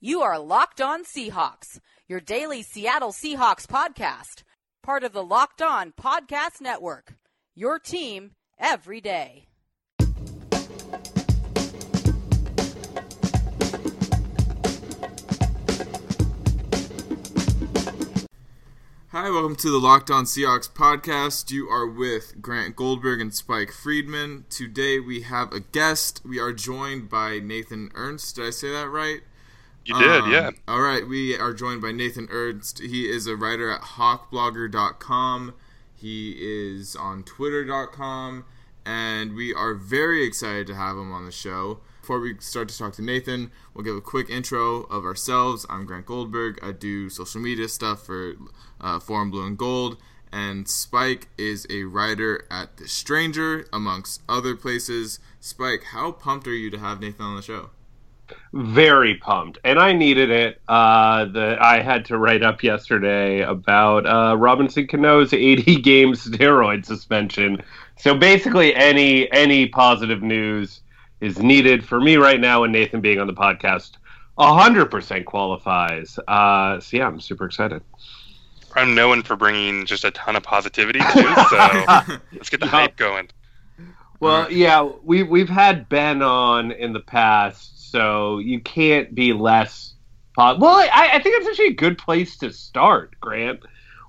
You are Locked On Seahawks, your daily Seattle Seahawks podcast, part of the Locked On Podcast Network. Your team every day. Hi, welcome to the Locked On Seahawks podcast. You are with Grant Goldberg and Spike Friedman. Today we have a guest. We are joined by Nathan Ernst. Did I say that right? You did, Um, yeah. All right, we are joined by Nathan Ernst. He is a writer at hawkblogger.com. He is on twitter.com, and we are very excited to have him on the show. Before we start to talk to Nathan, we'll give a quick intro of ourselves. I'm Grant Goldberg. I do social media stuff for uh, Forum Blue and Gold, and Spike is a writer at The Stranger, amongst other places. Spike, how pumped are you to have Nathan on the show? Very pumped. And i needed it. Uh the i had to write up yesterday about uh robinson cano's 80 game steroid suspension. So basically any any positive news is needed for me right now and nathan being on the podcast 100% qualifies. Uh so yeah i'm super excited. I'm known for bringing just a ton of positivity too, so let's get the hype going. Well, yeah, we we've had Ben on in the past, so you can't be less. Po- well, I, I think it's actually a good place to start, Grant.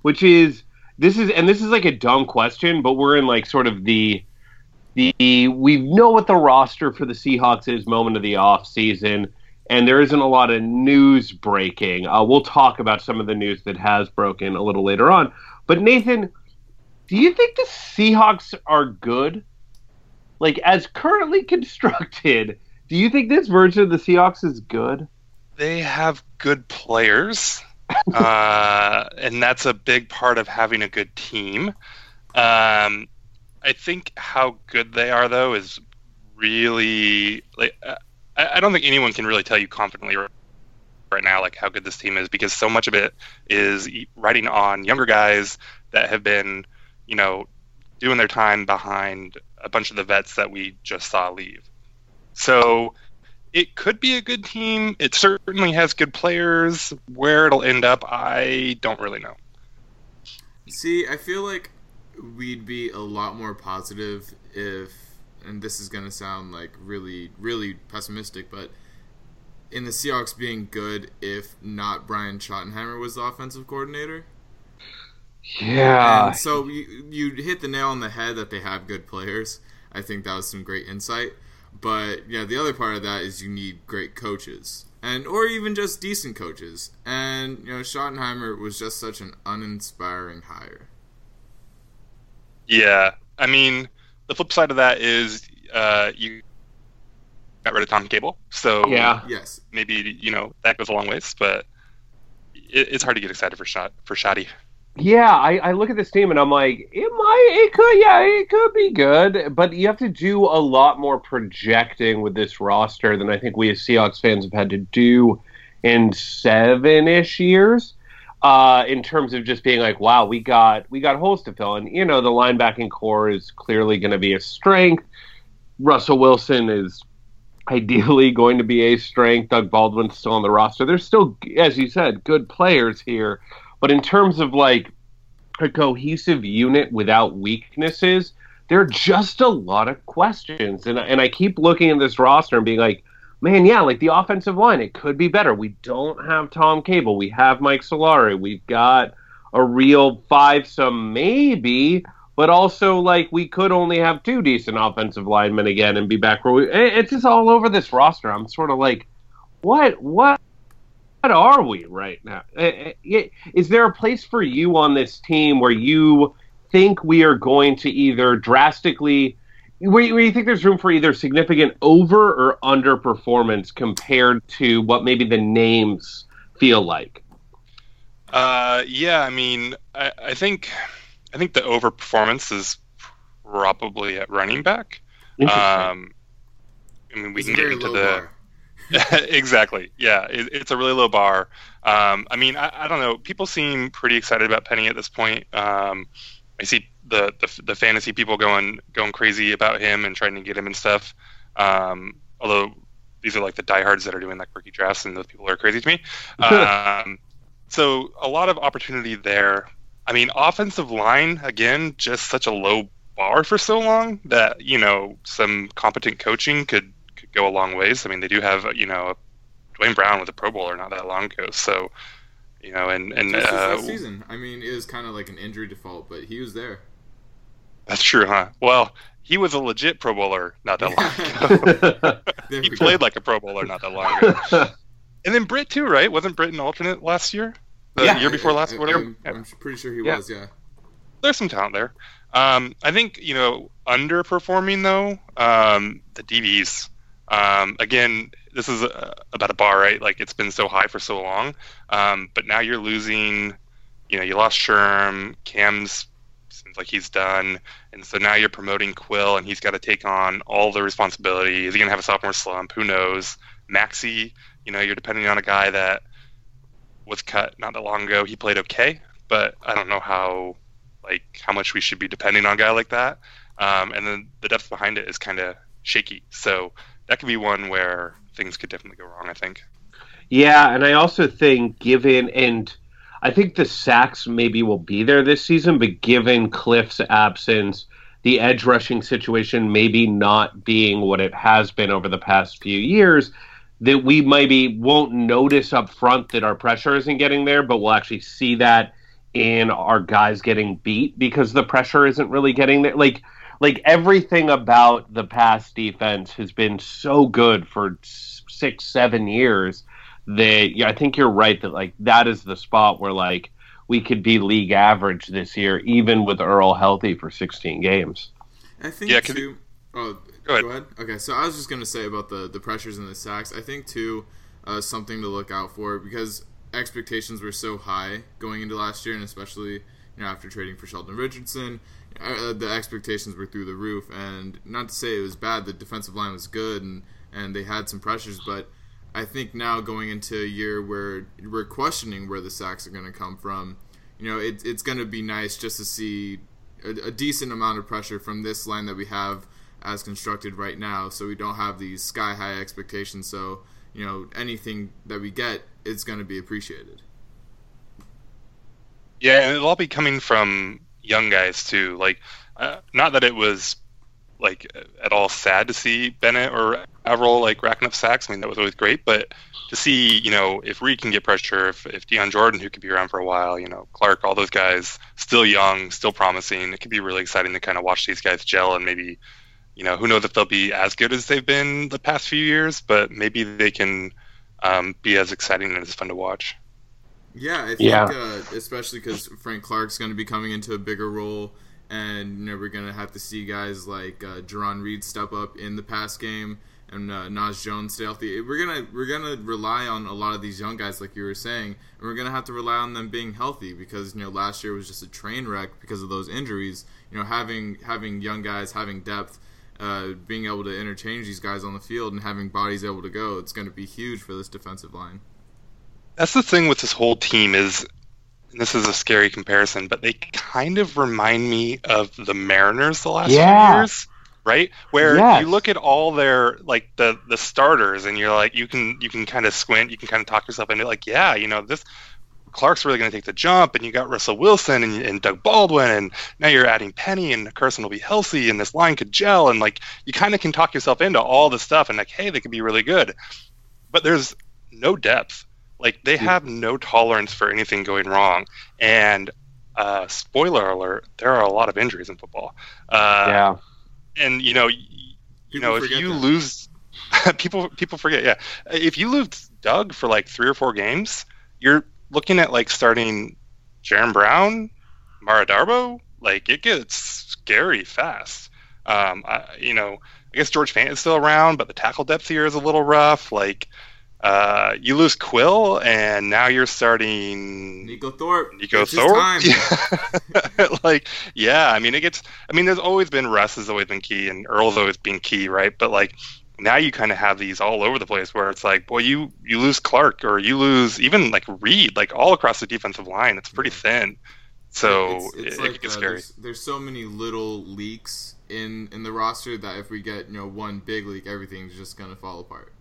Which is this is and this is like a dumb question, but we're in like sort of the the we know what the roster for the Seahawks is moment of the off season, and there isn't a lot of news breaking. Uh, we'll talk about some of the news that has broken a little later on. But Nathan, do you think the Seahawks are good? like as currently constructed, do you think this version of the Seahawks is good? They have good players, uh, and that's a big part of having a good team. Um, I think how good they are, though, is really like uh, I, I don't think anyone can really tell you confidently right right now like how good this team is because so much of it is riding on younger guys that have been, you know, doing their time behind a bunch of the vets that we just saw leave. So it could be a good team. It certainly has good players. Where it'll end up, I don't really know. See, I feel like we'd be a lot more positive if, and this is going to sound like really, really pessimistic, but in the Seahawks being good if not Brian Schottenheimer was the offensive coordinator. Yeah. And so you, you hit the nail on the head that they have good players. I think that was some great insight. But yeah, the other part of that is you need great coaches, and or even just decent coaches. And you know, Schottenheimer was just such an uninspiring hire. Yeah, I mean, the flip side of that is uh, you got rid of Tom Cable, so Yeah. Yes, maybe you know that goes a long ways, but it, it's hard to get excited for shot for Shoddy. Yeah, I, I look at this team and I'm like, it might, it could, yeah, it could be good, but you have to do a lot more projecting with this roster than I think we as Seahawks fans have had to do in seven-ish years. Uh, in terms of just being like, wow, we got we got holes to fill, and you know the linebacking core is clearly going to be a strength. Russell Wilson is ideally going to be a strength. Doug Baldwin's still on the roster. There's still, as you said, good players here. But in terms of like a cohesive unit without weaknesses, there are just a lot of questions. And, and I keep looking at this roster and being like, man, yeah, like the offensive line, it could be better. We don't have Tom Cable. We have Mike Solari. We've got a real five some maybe, but also like we could only have two decent offensive linemen again and be back where we. It's just all over this roster. I'm sort of like, what, what, what are we right now? Uh, uh, Is there a place for you on this team where you think we are going to either drastically, where you, where you think there's room for either significant over or underperformance compared to what maybe the names feel like? Uh, yeah, I mean, I, I think I think the overperformance is probably at running back. Um, I mean, we It's can get into the bar. exactly. Yeah, it, it's a really low bar. Um, I mean, I, I don't know. People seem pretty excited about Penny at this point. Um, I see the, the the fantasy people going going crazy about him and trying to get him and stuff. Um, although these are like the diehards that are doing like rookie drafts, and those people are crazy to me. um, so a lot of opportunity there. I mean, offensive line again, just such a low bar for so long that you know some competent coaching could could go a long ways. I mean, they do have you know Duane Brown with a Pro Bowler not that long ago, so you know, and and Just uh, last season. I mean, it was kind of like an injury default, but he was there. that's true, huh? Well, he was a legit Pro Bowler not that long ago. He we go. played like a Pro Bowler not that long ago. And then Britt too, right? Wasn't Britt an alternate last year? The Yeah. year before last, I- whatever. I'm, I'm pretty sure he Yeah. was. Yeah. There's some talent there. Um, I think you know underperforming though. Um, the DBs. Um, again, this is uh about a bar, right? Like it's been so high for so long, um, but now you're losing. You know, you lost Sherm. Kam's seems like he's done, and so now you're promoting Quill, and he's got to take on all the responsibility. Is he gonna have a sophomore slump? Who knows? Maxi, you know, you're depending on a guy that was cut not that long ago. He played okay, but I don't know how like how much we should be depending on a guy like that. Um, and then the depth behind it is kind of shaky. So that could be one where things could definitely go wrong. I think. Yeah, and I also think given and I think the sacks maybe will be there this season, but given Cliff's absence, the edge rushing situation maybe not being what it has been over the past few years, that we maybe won't notice up front that our pressure isn't getting there, but we'll actually see that in our guys getting beat because the pressure isn't really getting there. Like like everything about the pass defense has been so good for six, seven years that yeah, I think you're right that like that is the spot where like we could be league average this year, even with Earl healthy for 16 games. I think Yeah, can- too. Oh, Go go ahead. ahead. Okay, so I was just gonna say about the the pressures and the sacks. I think too, uh, something to look out for because expectations were so high going into last year, and especially you know after trading for Sheldon Richardson, uh, the expectations were through the roof. And not to say it was bad, the defensive line was good, and and they had some pressures, but I think now going into a year where we're questioning where the sacks are going to come from, you know, it, it's going to be nice just to see a, a decent amount of pressure from this line that we have as constructed right now, so we don't have these sky high expectations. So you know, anything that we get is going to be appreciated. Yeah, and it'll all be coming from young guys too. Like, uh, not that it was like at all sad to see Bennett or Avril like racking up sacks. I mean, that was always great, but to see, you know, if Reed can get pressure, if, if Dion Jordan, who could be around for a while, you know, Clark, all those guys, still young, still promising. It could be really exciting to kind of watch these guys gel and maybe, you know, who knows if they'll be as good as they've been the past few years, but maybe they can um, be as exciting and as fun to watch. Yeah, I think Yeah. Uh, especially because Frank Clark's going to be coming into a bigger role, and you know we're going to have to see guys like uh, Jarran Reed step up in the pass game, and uh, Naz Jones stay healthy. We're gonna we're gonna rely on a lot of these young guys, like you were saying, and we're gonna have to rely on them being healthy because you know last year was just a train wreck because of those injuries. You know, having having young guys, having depth. Uh, being able to interchange these guys on the field and having bodies able to go, it's going to be huge for this defensive line. That's the thing with this whole team is, and this is a scary comparison, but they kind of remind me of the Mariners the last Yeah. few years, right? Where Yes. you look at all their like the the starters, and you're like, you can you can kind of squint, you can kind of talk yourself into like, yeah, you know this. Clark's really going to take the jump, and you got Russell Wilson and, and Doug Baldwin, and now you're adding Penny, and Carson will be healthy, and this line could gel, and like you kind of can talk yourself into all this stuff, and like, hey, they could be really good, but there's no depth. Like they have no tolerance for anything going wrong, and uh, spoiler alert, there are a lot of injuries in football. Uh, yeah. and you know, y- you know, if you that. lose, people people forget. Yeah, if you lose Doug for like three or four games, you're looking at like starting Jaron Brown, Mara Darboh. Like it gets scary fast. Um, I, you know, I guess George Fant is still around, but the tackle depth here is a little rough. Like, uh, you lose Quill, and now you're starting Neiko Thorpe. Neiko It's Thorpe. like, yeah. I mean, it gets. I mean, there's always been Russ has always been key, and Earl's always been key, right? But like now, you kind of have these all over the place where it's like, boy, you you lose Clark, or you lose even like Reed, like all across the defensive line. It's pretty thin. So it's, it's it, like it could get uh, scary. There's, there's so many little leaks in in the roster that if we get you know one big leak, everything's just gonna fall apart.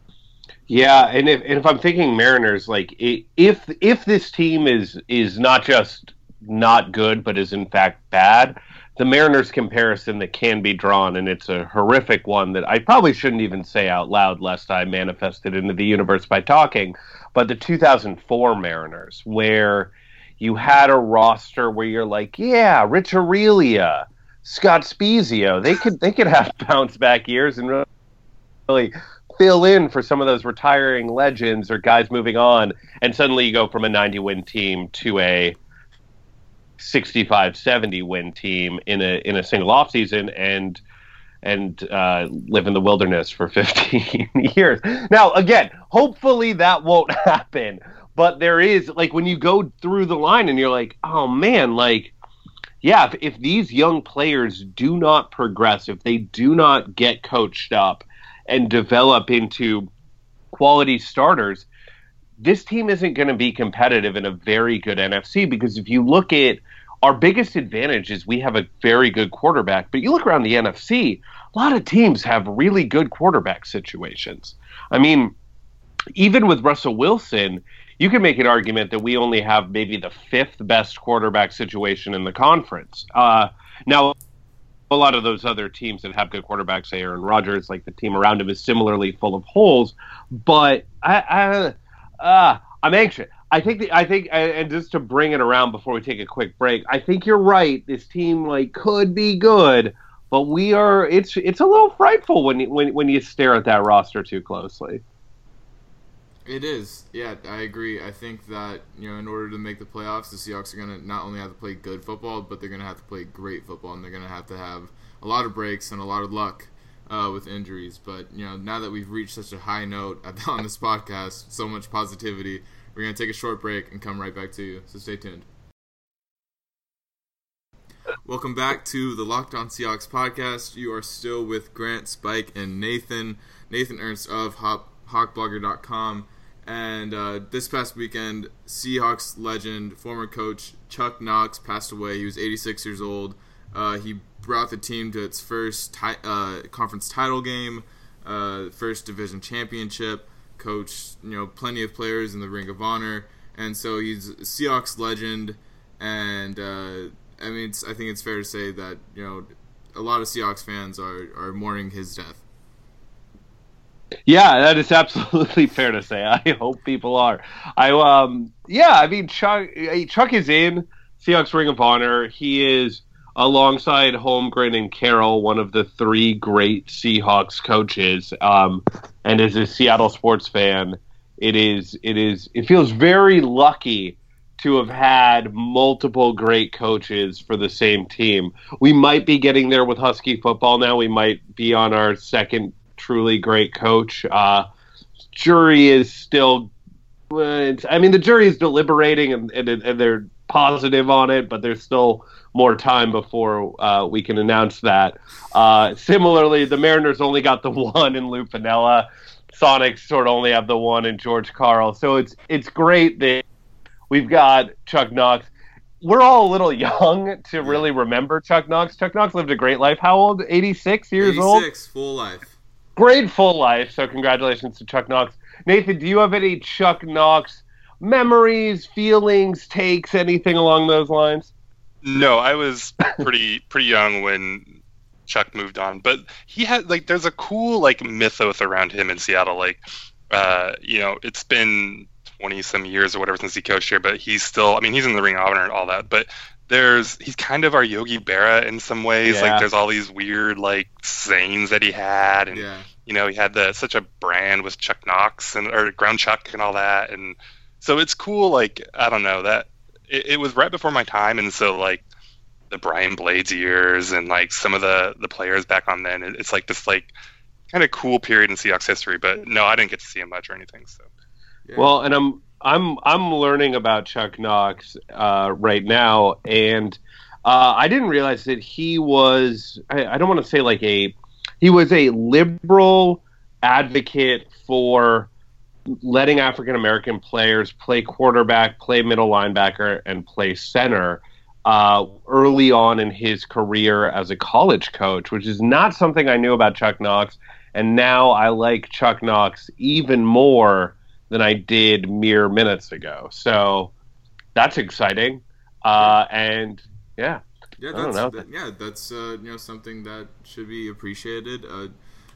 Yeah, and if and if I'm thinking Mariners, like if if this team is is not just not good, but is in fact bad, the Mariners comparison that can be drawn, and it's a horrific one that I probably shouldn't even say out loud, lest I manifest it into the universe by talking. But the 2004 Mariners, where you had a roster where you're like, yeah, Rich Aurilia, Scott Spiezio, they could they could have bounce back years and really fill in for some of those retiring legends or guys moving on, and suddenly you go from a 90 win team to a 65 70 win team in a in a single offseason and and uh, live in the wilderness for 15 years. Now, again, hopefully that won't happen. But there is like when you go through the line and you're like, oh man, like yeah, if, if these young players do not progress, if they do not get coached up and develop into quality starters, this team isn't going to be competitive in a very good NFC because if you look at our biggest advantage is we have a very good quarterback, but you look around the NFC, a lot of teams have really good quarterback situations. I mean, even with Russell Wilson, you can make an argument that we only have maybe the fifth best quarterback situation in the conference. Uh, now, a lot of those other teams that have good quarterbacks, say Aaron Rodgers, like the team around him is similarly full of holes. But I, I uh, I'm anxious. I think the, I think and just to bring it around before we take a quick break, I think you're right. This team like could be good, but we are. It's it's a little frightful when you, when when you stare at that roster too closely. It is. Yeah, I agree. I think that, you know, in order to make the playoffs, the Seahawks are going to not only have to play good football, but they're going to have to play great football, and they're going to have to have a lot of breaks and a lot of luck uh, with injuries. But, you know, now that we've reached such a high note on this podcast, so much positivity, we're going to take a short break and come right back to you. So stay tuned. Welcome back to the Locked On Seahawks podcast. You are still with Grant, Spike, and Nathan. Nathan Ernst of HawkBlogger.com. And uh, this past weekend, Seahawks legend, former coach Chuck Knox passed away. He was 86 years old. Uh, he brought the team to its first ti- uh, conference title game, uh, first division championship. Coached you know plenty of players in the Ring of Honor, and so he's a Seahawks legend. And uh, I mean, I think it's fair to say that you know a lot of Seahawks fans are are mourning his death. Yeah, that is absolutely fair to say. I hope people are. I um yeah, I mean Chuck Chuck is in Seahawks Ring of Honor. He is alongside Holmgren and Carroll, one of the three great Seahawks coaches. Um, and as a Seattle sports fan, it is it is it feels very lucky to have had multiple great coaches for the same team. We might be getting there with Husky football now. We might be on our second truly great coach. Uh, jury is still. I mean, the jury is deliberating and, and, and, they're positive on it, but there's still more time before uh, we can announce that. Uh, similarly, the Mariners only got the one in Lou Piniella. Sonics sort of only have the one in George Karl. So it's it's great that we've got Chuck Knox. We're all a little young to really remember Chuck Knox. Chuck Knox lived a great life. How old? 86 years 86, old? 86, full life great full life. So congratulations to Chuck Knox. Nathan, do you have any Chuck Knox memories, feelings, takes, anything along those lines? No, I was pretty pretty young when Chuck moved on, but he had like there's a cool like mythos around him in Seattle. Like, uh, you know, it's been twenty some years or whatever since he coached here, but he's still. I mean, he's in the Ring of Honor and all that, but there's he's kind of our Yogi Berra in some ways. Yeah. Like there's all these weird like sayings that he had, and yeah. you know he had the such a brand with Chuck Knox and or Ground Chuck and all that, and so it's cool. Like I don't know that it, it was right before my time, and so like the Brian Blades years and like some of the the players back on then, it's like this like kind of cool period in Seahawks history. But no, I didn't get to see him much or anything. So. Yeah. Well, and I'm I'm I'm learning about Chuck Knox uh, right now, and uh, I didn't realize that he was. I, I don't want to say like a. He was a liberal advocate for letting African American players play quarterback, play middle linebacker, and play center uh, early on in his career as a college coach, which is not something I knew about Chuck Knox and now I like Chuck Knox even more than I did mere minutes ago. So that's exciting. Uh, and yeah, yeah, that's that- yeah, that's uh, you know something that should be appreciated. Uh,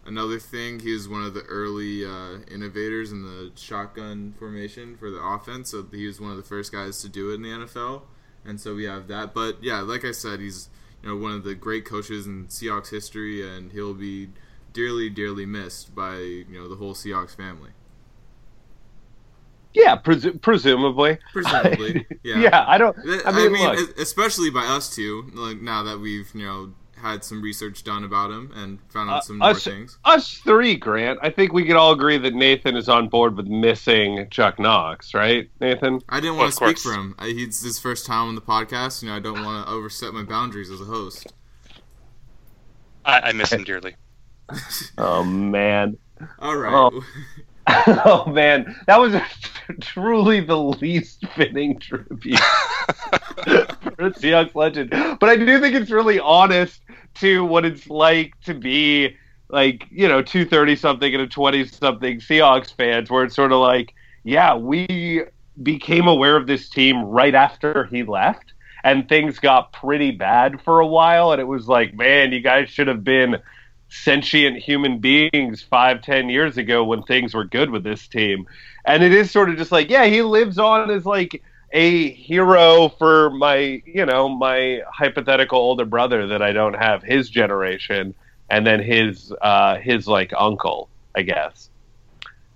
another thing, he was one of the early uh, innovators in the shotgun formation for the offense. So he was one of the first guys to do it in the NFL, and so we have that. But yeah, like I said, he's you know one of the great coaches in Seahawks history, and he'll be dearly, dearly missed by you know the whole Seahawks family. Yeah, presu- presumably. Presumably, yeah. Yeah, I don't. I mean, look, e- especially by us two. Like now that we've you know had some research done about him and found out Uh, some more us- things. us three, Grant. I think we can all agree that Nathan is on board with missing Chuck Knox, right, Nathan? I didn't want to speak course. for him. I, he's his first time on the podcast. You know, I don't want to overstep my boundaries as a host. I, I miss him dearly. Oh man. All right. Oh. oh man, that was truly the least fitting tribute for a Seahawks legend. But I do think it's really honest to what it's like to be like, you know, two thirty something and a twenty something Seahawks fans where it's sort of like, yeah, we became aware of this team right after he left and things got pretty bad for a while and it was like, man, you guys should have been sentient human beings five, ten years ago when things were good with this team. And it is sort of just like, yeah, he lives on as like a hero for my, you know, my hypothetical older brother that I don't have his generation, and then his, uh, his like uncle, I guess,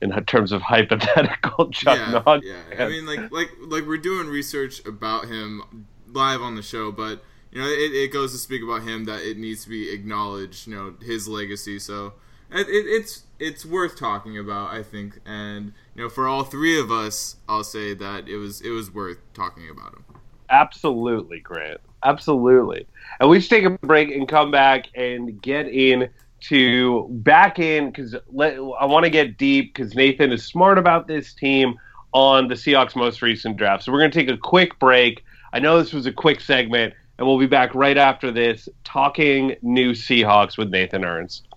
in terms of hypothetical Chuck yeah, yeah. I mean, like, like, like we're doing research about him live on the show, but you know, it, it goes to speak about him that it needs to be acknowledged. You know, his legacy. So it, it, it's it's worth talking about, I think. And you know, for all three of us, I'll say that it was it was worth talking about him. Absolutely, Grant. Absolutely. And we should take a break and come back and get in to back in because I want to get deep because Nathan is smart about this team on the Seahawks' most recent draft. So we're going to take a quick break. I know this was a quick segment, and we'll be back right after this talking new Seahawks with Nathan Ernst.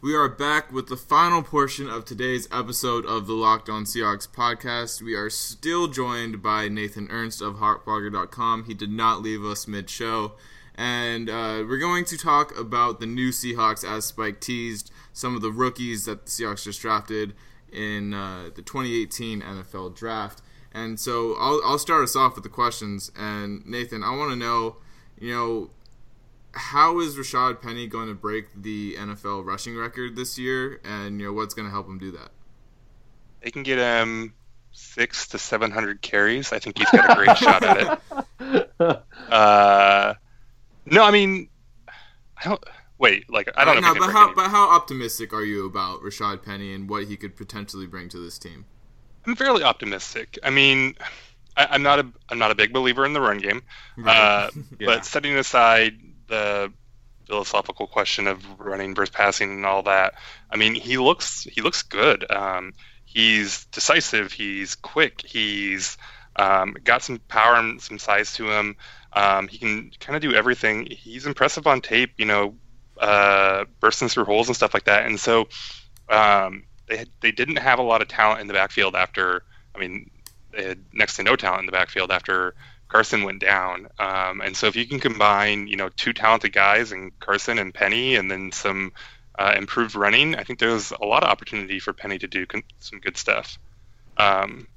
We are back with the final portion of today's episode of the Locked On Seahawks podcast. We are still joined by Nathan Ernst of HawkBlogger.com. He did not leave us mid show. And uh, we're going to talk about the new Seahawks, as Spike teased, some of the rookies that the Seahawks just drafted in uh, the 2018 NFL draft. And so I'll, I'll start us off with the questions. And Nathan, I want to know, you know, how is Rashad Penny going to break the NFL rushing record this year, and you know what's going to help him do that? They can get him six to seven hundred carries. I think he's got a great shot at it. Uh, no, I mean, I don't. Wait, like I don't know. No, but how break but how optimistic are you about Rashad Penny and what he could potentially bring to this team? I'm fairly optimistic. I mean, I, I'm not a I'm not a big believer in the run game. Right. Uh, Yeah. But setting aside the philosophical question of running versus passing and all that, I mean, he looks he looks good. Um, he's decisive. He's quick. He's um, got some power and some size to him. Um, he can kind of do everything. He's impressive on tape. You know, uh, bursting through holes and stuff like that. And so um, they had, they didn't have a lot of talent in the backfield after. I mean, they had next to no talent in the backfield after Carson went down. Um, and so if you can combine, you know, two talented guys and Carson and Penny, and then some uh, improved running, I think there's a lot of opportunity for Penny to do con- some good stuff. Um,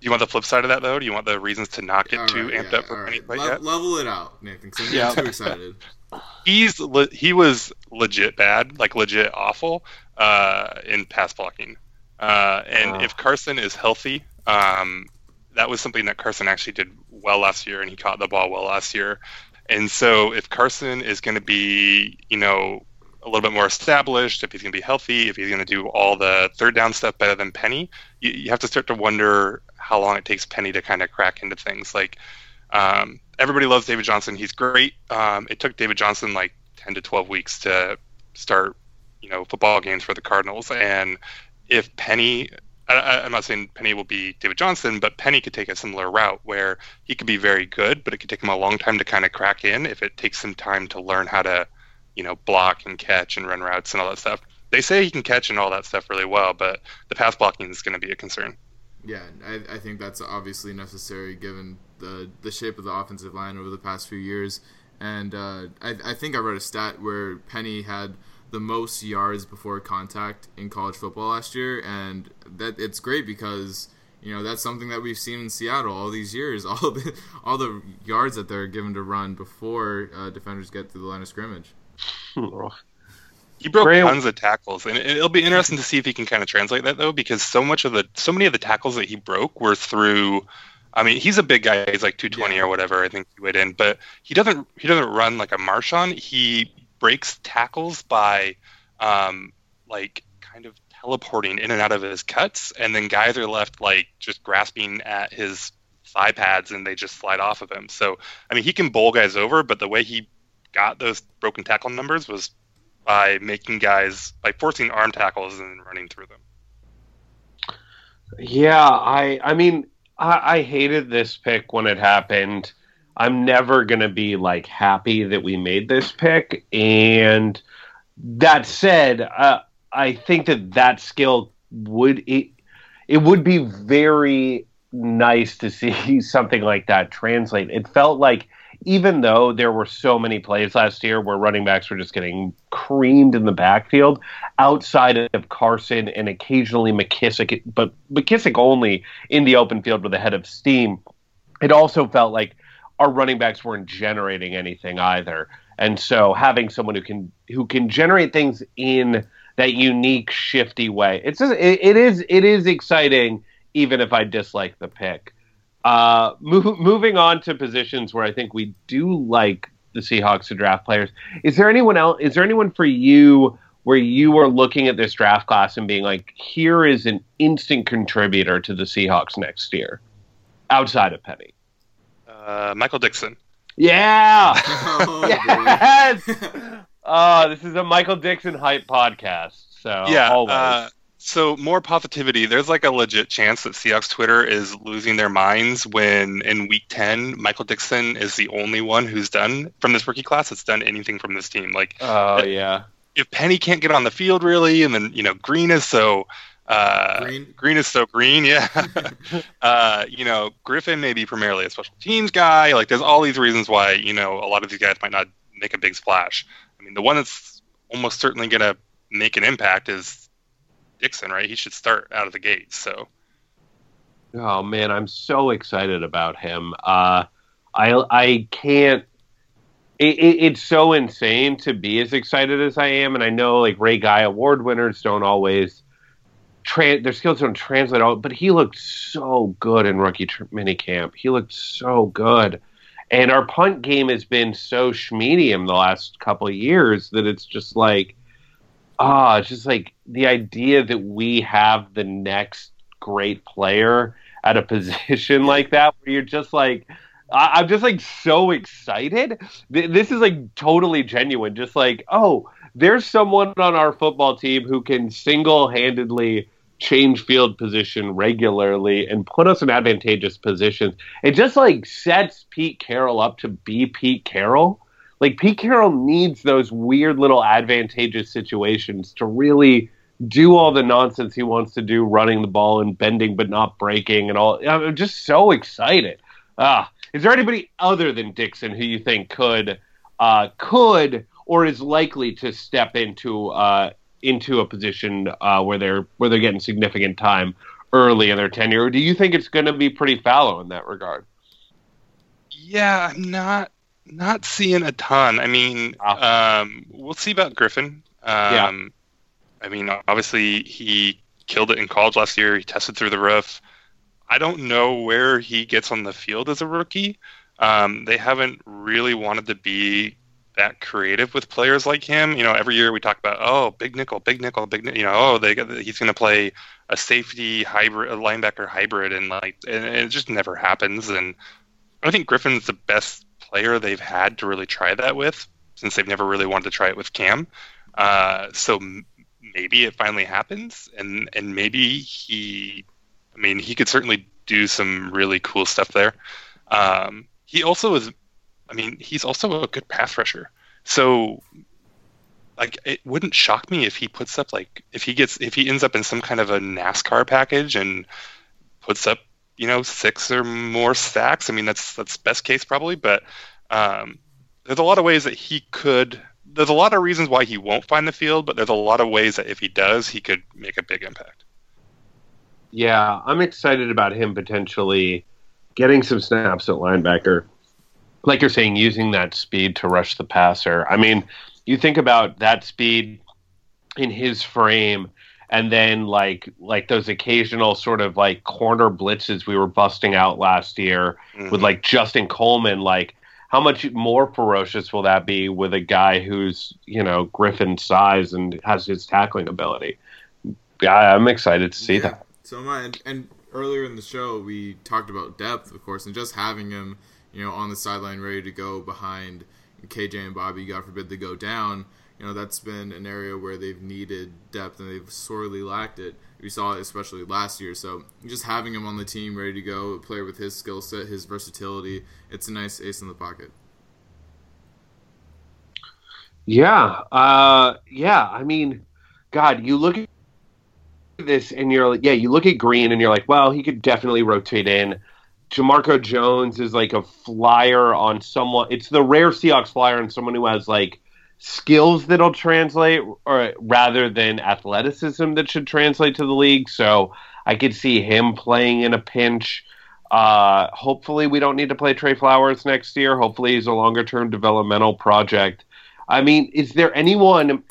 do you want the flip side of that though? Do you want the reasons to not get All too right, amped yeah, up for Penny right. Le- yet? level it out, Nathan, I'm Yeah. too excited. He's le- he was legit bad, like legit awful uh, in pass blocking. Uh, and Wow. if Carson is healthy, um, that was something that Carson actually did well last year, and he caught the ball well last year. And so, if Carson is going to be, you know, a little bit more established, if he's going to be healthy, if he's going to do all the third down stuff better than Penny, you, you have to start to wonder how long it takes Penny to kind of crack into things. Like, um, everybody loves David Johnson. He's great. Um, it took David Johnson like 10 to 12 weeks to start, you know, football games for the Cardinals. And if Penny, I, I'm not saying Penny will be David Johnson, but Penny could take a similar route where he could be very good, but it could take him a long time to kind of crack in if it takes some time to learn how to you know, block and catch and run routes and all that stuff. They say he can catch and all that stuff really well, but the pass blocking is going to be a concern. Yeah, I, I think that's obviously necessary given the the shape of the offensive line over the past few years. And uh, I, I think I read a stat where Penny had the most yards before contact in college football last year, and that it's great because you know that's something that we've seen in Seattle all these years. All the all the yards that they're given to run before uh, defenders get to the line of scrimmage. He broke Graham. tons of tackles, and it'll be interesting to see if he can kind of translate that though, because so much of the so many of the tackles that he broke were through. I mean, he's a big guy; he's like 220 yeah. or whatever. I think he weighed in, but he doesn't he doesn't run like a Marshawn. He breaks tackles by, um, like kind of teleporting in and out of his cuts, and then guys are left like just grasping at his thigh pads, and they just slide off of him. So, I mean, he can bowl guys over, but the way he got those broken tackle numbers was by making guys by forcing arm tackles and running through them. Yeah, I I mean I, I hated this pick when it happened. I'm never gonna be like happy that we made this pick. And that said, uh, I think that that skill would it, it would be very nice to see something like that translate. It felt like even though there were so many plays last year where running backs were just getting creamed in the backfield, outside of Carson and occasionally McKissic, but McKissic only in the open field with a head of steam, it also felt like our running backs weren't generating anything either. And so having someone who can who can generate things in that unique shifty way, it's just, it, it is it is exciting even if I dislike the pick. Uh, move, moving on to positions where I think we do like the Seahawks to draft players. Is there anyone else? Is there anyone for you where you are looking at this draft class and being like, here is an instant contributor to the Seahawks next year, outside of Penny? Uh, Michael Dickson. Yeah. oh, yes. oh, this is a Michael Dickson hype podcast. So yeah, uh, so more positivity. There's like a legit chance that Seahawks Twitter is losing their minds when in Week 10 Michael Dickson is the only one who's done from this rookie class that's done anything from this team. Like, oh yeah, if Penny can't get on the field really, and then you know Green is so uh, green. green is so green, yeah. uh, you know, Griffin may be primarily a special teams guy. Like, there's all these reasons why you know a lot of these guys might not make a big splash. I mean, the one that's almost certainly going to make an impact is Dickson, right? He should start out of the gate. So. Oh man, I'm so excited about him. Uh, I I can't. It, it, it's so insane to be as excited as I am, and I know like Ray Guy award winners don't always. Tra- their skills don't translate out, but he looked so good in rookie tr- minicamp. He looked so good, and our punt game has been so schmedium the last couple of years that it's just like ah, it's just like the idea that we have the next great player at a position like that, where you're just like, I- am just like so excited. This is like totally genuine. Just like, oh, there's someone on our football team who can single handedly change field position regularly and put us in advantageous positions. It just like sets Pete Carroll up to be Pete Carroll like Pete Carroll needs those weird little advantageous situations to really do all the nonsense he wants to do, running the ball and bending but not breaking and all. I'm just so excited. Ah, is there anybody other than Dickson who you think could, uh, could or is likely to step into uh, into a position uh, where they're where they're getting significant time early in their tenure? Or do you think it's going to be pretty fallow in that regard? Yeah, I'm not not seeing a ton. I mean, um, we'll see about Griffin. Um, yeah. I mean, obviously he killed it in college last year. He tested through the roof. I don't know where he gets on the field as a rookie. Um, they haven't really wanted to be that creative with players like him. You know, every year we talk about, oh, big nickel, big nickel, big, you know, oh, they he's going to play a safety hybrid, a linebacker hybrid, and like, and it just never happens. And I think Griffin's the best player they've had to really try that with, since they've never really wanted to try it with Kam. Uh, so maybe it finally happens, and and maybe he, I mean, he could certainly do some really cool stuff there. Um, he also is, I mean, he's also a good pass rusher. So like it wouldn't shock me if he puts up like if he gets if he ends up in some kind of a NASCAR package and puts up you know six or more sacks. I mean that's that's best case probably, but um, there's a lot of ways that he could. There's a lot of reasons why he won't find the field, but there's a lot of ways that if he does, he could make a big impact. Yeah, I'm excited about him potentially getting some snaps at linebacker. Like you're saying, using that speed to rush the passer. I mean, you think about that speed in his frame and then like like those occasional sort of like corner blitzes we were busting out last year mm-hmm. with like Justin Coleman like how much more ferocious will that be with a guy who's you know Griffin size and has his tackling ability yeah I'm excited to see yeah. that so am I and, and earlier in the show we talked about depth of course and just having him you know on the sideline ready to go behind KJ and Bobby God forbid they go down you know that's been an area where they've needed depth and they've sorely lacked it. We saw it especially last year. So just having him on the team ready to go, a player with his skill set, his versatility, it's a nice ace in the pocket. Yeah, uh, yeah. I mean, God, you look at this and you're like, yeah, you look at Green and you're like, well, he could definitely rotate in. Jamarco Jones is like a flyer on someone. It's the rare Seahawks flyer on someone who has like skills that'll translate or rather than athleticism that should translate to the league. So I could see him playing in a pinch. Uh, hopefully, we don't need to play Tre Flowers next year. Hopefully, he's a longer term developmental project. I mean, is there anyone,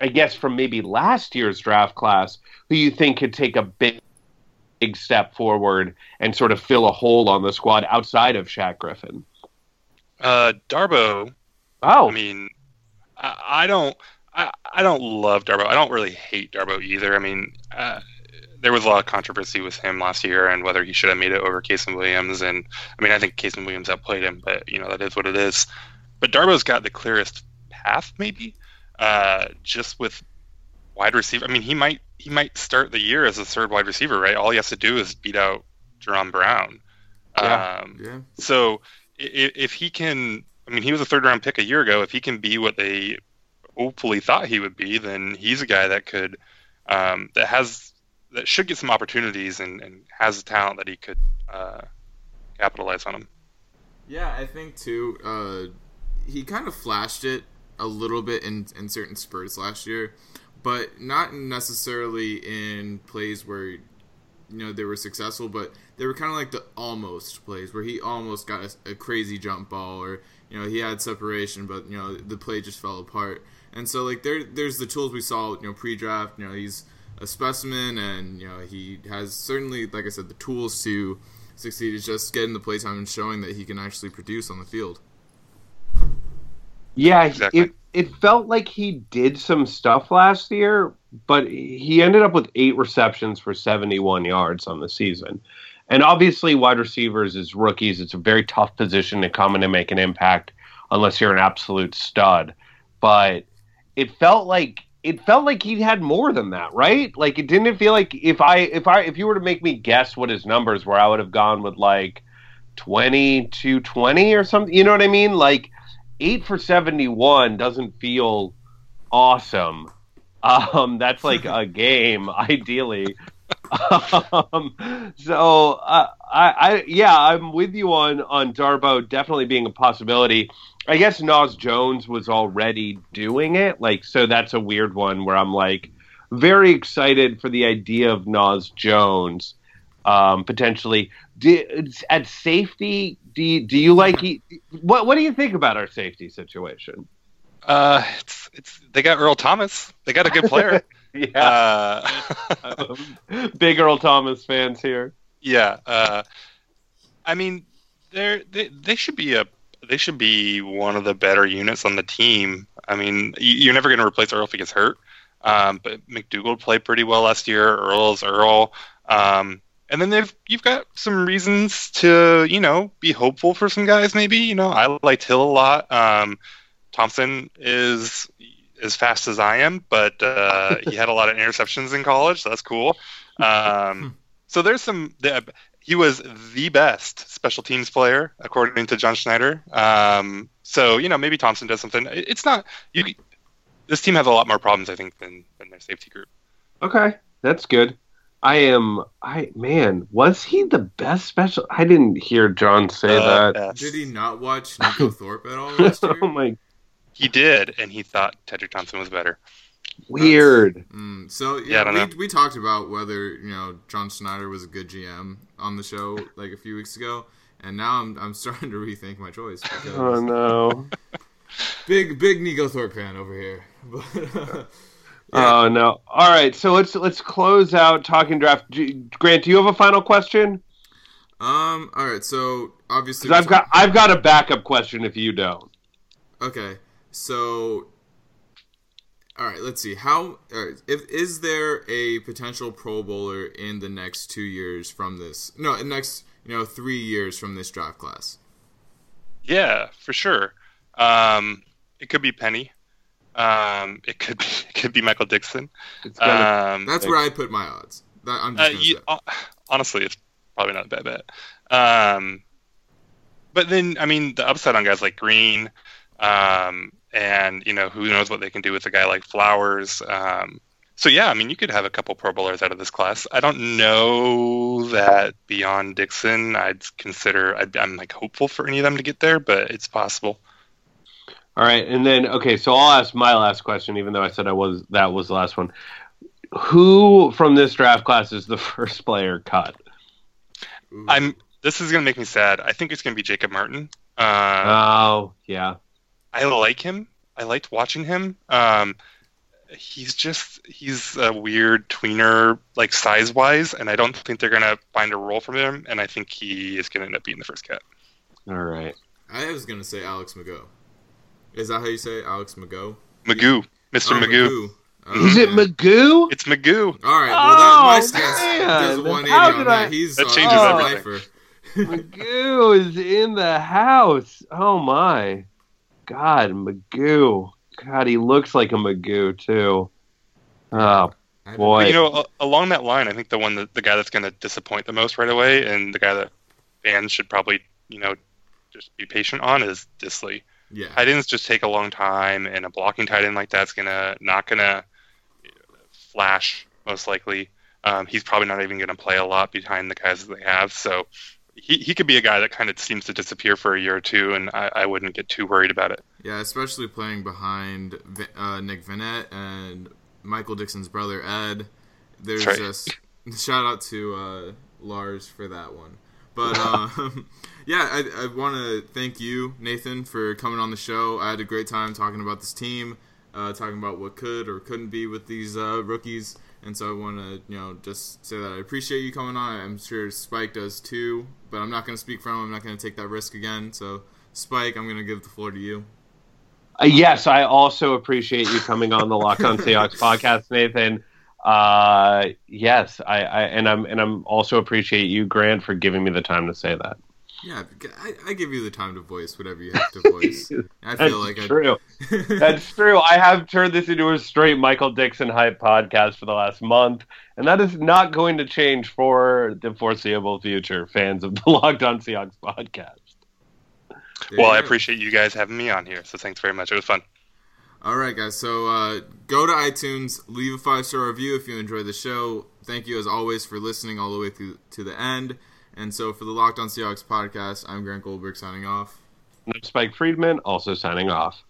I guess, from maybe last year's draft class who you think could take a big, big step forward and sort of fill a hole on the squad outside of Shaq Griffin? Uh, Darboh. Oh, I mean, I, I don't. I, I don't love Darboh. I don't really hate Darboh either. I mean, uh, there was a lot of controversy with him last year and whether he should have made it over Kasen Williams. And I mean, I think Kasen Williams outplayed him, but you know that is what it is. But Darboh's got the clearest path, maybe, uh, just with wide receiver. I mean, he might he might start the year as a third wide receiver, right? All he has to do is beat out Jaron Brown. Yeah. Um, yeah. So if, if he can I mean, he was a third round pick a year ago. If he can be what they hopefully thought he would be, then he's a guy that could um, that has that should get some opportunities and, and has the talent that he could uh, capitalize on him. Yeah, I think too. Uh, he kind of flashed it a little bit in in certain spurts last year, but not necessarily in plays where you know they were successful, but they were kind of like the almost plays where he almost got a, a crazy jump ball or you know he had separation, but you know the play just fell apart. And so like there there's the tools we saw you know pre-draft. You know he's a specimen, and you know he has certainly like I said the tools to succeed. Is just getting the playtime and showing that he can actually produce on the field. Yeah, exactly. it it felt like he did some stuff last year, but he ended up with eight receptions for 71 yards on the season. And obviously, wide receivers as rookies, it's a very tough position to come in and make an impact unless you're an absolute stud. But it felt like it felt like he had more than that, right? Like it didn't feel like if I if I if you were to make me guess what his numbers were, I would have gone with like twenty to twenty or something. You know what I mean? Like eight for seventy one doesn't feel awesome. Um, that's like a game, ideally um, so uh, I, I, yeah, I'm with you on on Darboh definitely being a possibility. I guess Naz Jones was already doing it, like so. That's a weird one where I'm like very excited for the idea of Naz Jones um, potentially. Do, at safety, do you, do you like what? What do you think about our safety situation? Uh, it's it's they got Earl Thomas. They got a good player. yeah. Uh, Big Earl Thomas fans here. Yeah. Uh, I mean, they they they should be a they should be one of the better units on the team. I mean, you're never going to replace Earl if he gets hurt. Um, but McDougald played pretty well last year. Earl's Earl. Um, and then they've you've got some reasons to you know be hopeful for some guys. Maybe you know I liked Hill a lot. Um, Thompson is as fast as I am, but uh, he had a lot of interceptions in college, so that's cool. Um, so there's some. He was the best special teams player according to John Schneider. Um, so you know maybe Thompson does something. It's not you. this team has a lot more problems, I think, than than their safety group. Okay, that's good. I am. I man, was he the best special? I didn't hear John say Uh, that. yes. Did he not watch Neiko Thorpe at all last year? oh my, He did, and he thought Tedric Thompson was better. weird. Mm, so Yeah, yeah, we, we talked about whether you know John Schneider was a good GM on the show like a few weeks ago, and now I'm I'm starting to rethink my choice. Because Oh no. Big big Neiko Thorpe fan over here. But yeah, Oh no. All right, so let's let's close out talking draft. Grant, do you have a final question? um. All right. So obviously, I've got I've got a backup question if you don't. Okay, so all right, let's see. How all right, if is there a potential Pro Bowler in the next two years from this? No, next you know three years from this draft class. Yeah, for sure. Um, it could be Penny. Um, it could be it could be Michael Dickson. It's gonna, Um, That's where I put my odds. That, I'm just Uh, you, uh, honestly, it's probably not a bad bet. Um, but then, I mean, the upside on guys like Green, um, and you know, who knows what they can do with a guy like Flowers. Um, so yeah, I mean, you could have a couple Pro Bowlers out of this class. I don't know that beyond Dickson, I'd consider. I'd, I'm like hopeful for any of them to get there, but it's possible. All right, and then okay, so I'll ask my last question, even though I said I was that was the last one. Who from this draft class is the first player cut? I'm. This is gonna make me sad. I think it's gonna be Jacob Martin. Uh, Oh yeah, I like him. I liked watching him. Um, he's just he's a weird tweener, like size wise, and I don't think they're gonna find a role for him. And I think he is gonna end up being the first cut. all right. I was gonna say Alex McGough. Is that how you say it? Alex McGough? Magoo, Mr. Oh, Magoo. Oh, Is it yeah. Magoo? It's Magoo. All right. Well, that, my Oh, stance man. does 180 How on that. I- He's That uh, changes a everything. lifer. Magoo is in the house. Oh my, God, Magoo. God, he looks like a Magoo too. Oh boy. But, you know, along that line, I think the one that the guy that's gonna disappoint the most right away, and the guy that fans should probably you know just be patient on is Dissly. Yeah. tight ends just take a long time, and a blocking tight end like that's gonna not gonna flash most likely. Um, he's probably not even gonna play a lot behind the guys that they have. So he, he could be a guy that kind of seems to disappear for a year or two, and I, I wouldn't get too worried about it. Yeah, especially playing behind uh, Nick Vannett and Michael Dickson's brother Ed. There's right. just shout out to uh, Lars for that one. But um, yeah, I, I want to thank you, Nathan, for coming on the show. I had a great time talking about this team, uh, talking about what could or couldn't be with these uh, rookies. And so I want to, you know, just say that I appreciate you coming on. I'm sure Spike does too, but I'm not going to speak for him. I'm not going to take that risk again. So, Spike, I'm going to give the floor to you. Uh, yes, I also appreciate you coming on the Locked On Seahawks podcast, Nathan. Uh, yes, I, I and I'm and I'm also appreciate you, Grant, for giving me the time to say that. Yeah, I, I give you the time to voice whatever you have to voice. I That's feel like I, true. That's true. I have turned this into a straight Michael Dickson hype podcast for the last month, and that is not going to change for the foreseeable future. Fans of the Locked On Seahawks podcast. There well, I appreciate you guys having me on here, so thanks very much. It was fun. All right, guys. So uh, go to iTunes, leave a five star review if you enjoyed the show. Thank you as always for listening all the way through to the end. And so for the Locked On Seahawks podcast, I'm Grant Goldberg signing off. I'm Spike Friedman, also signing off.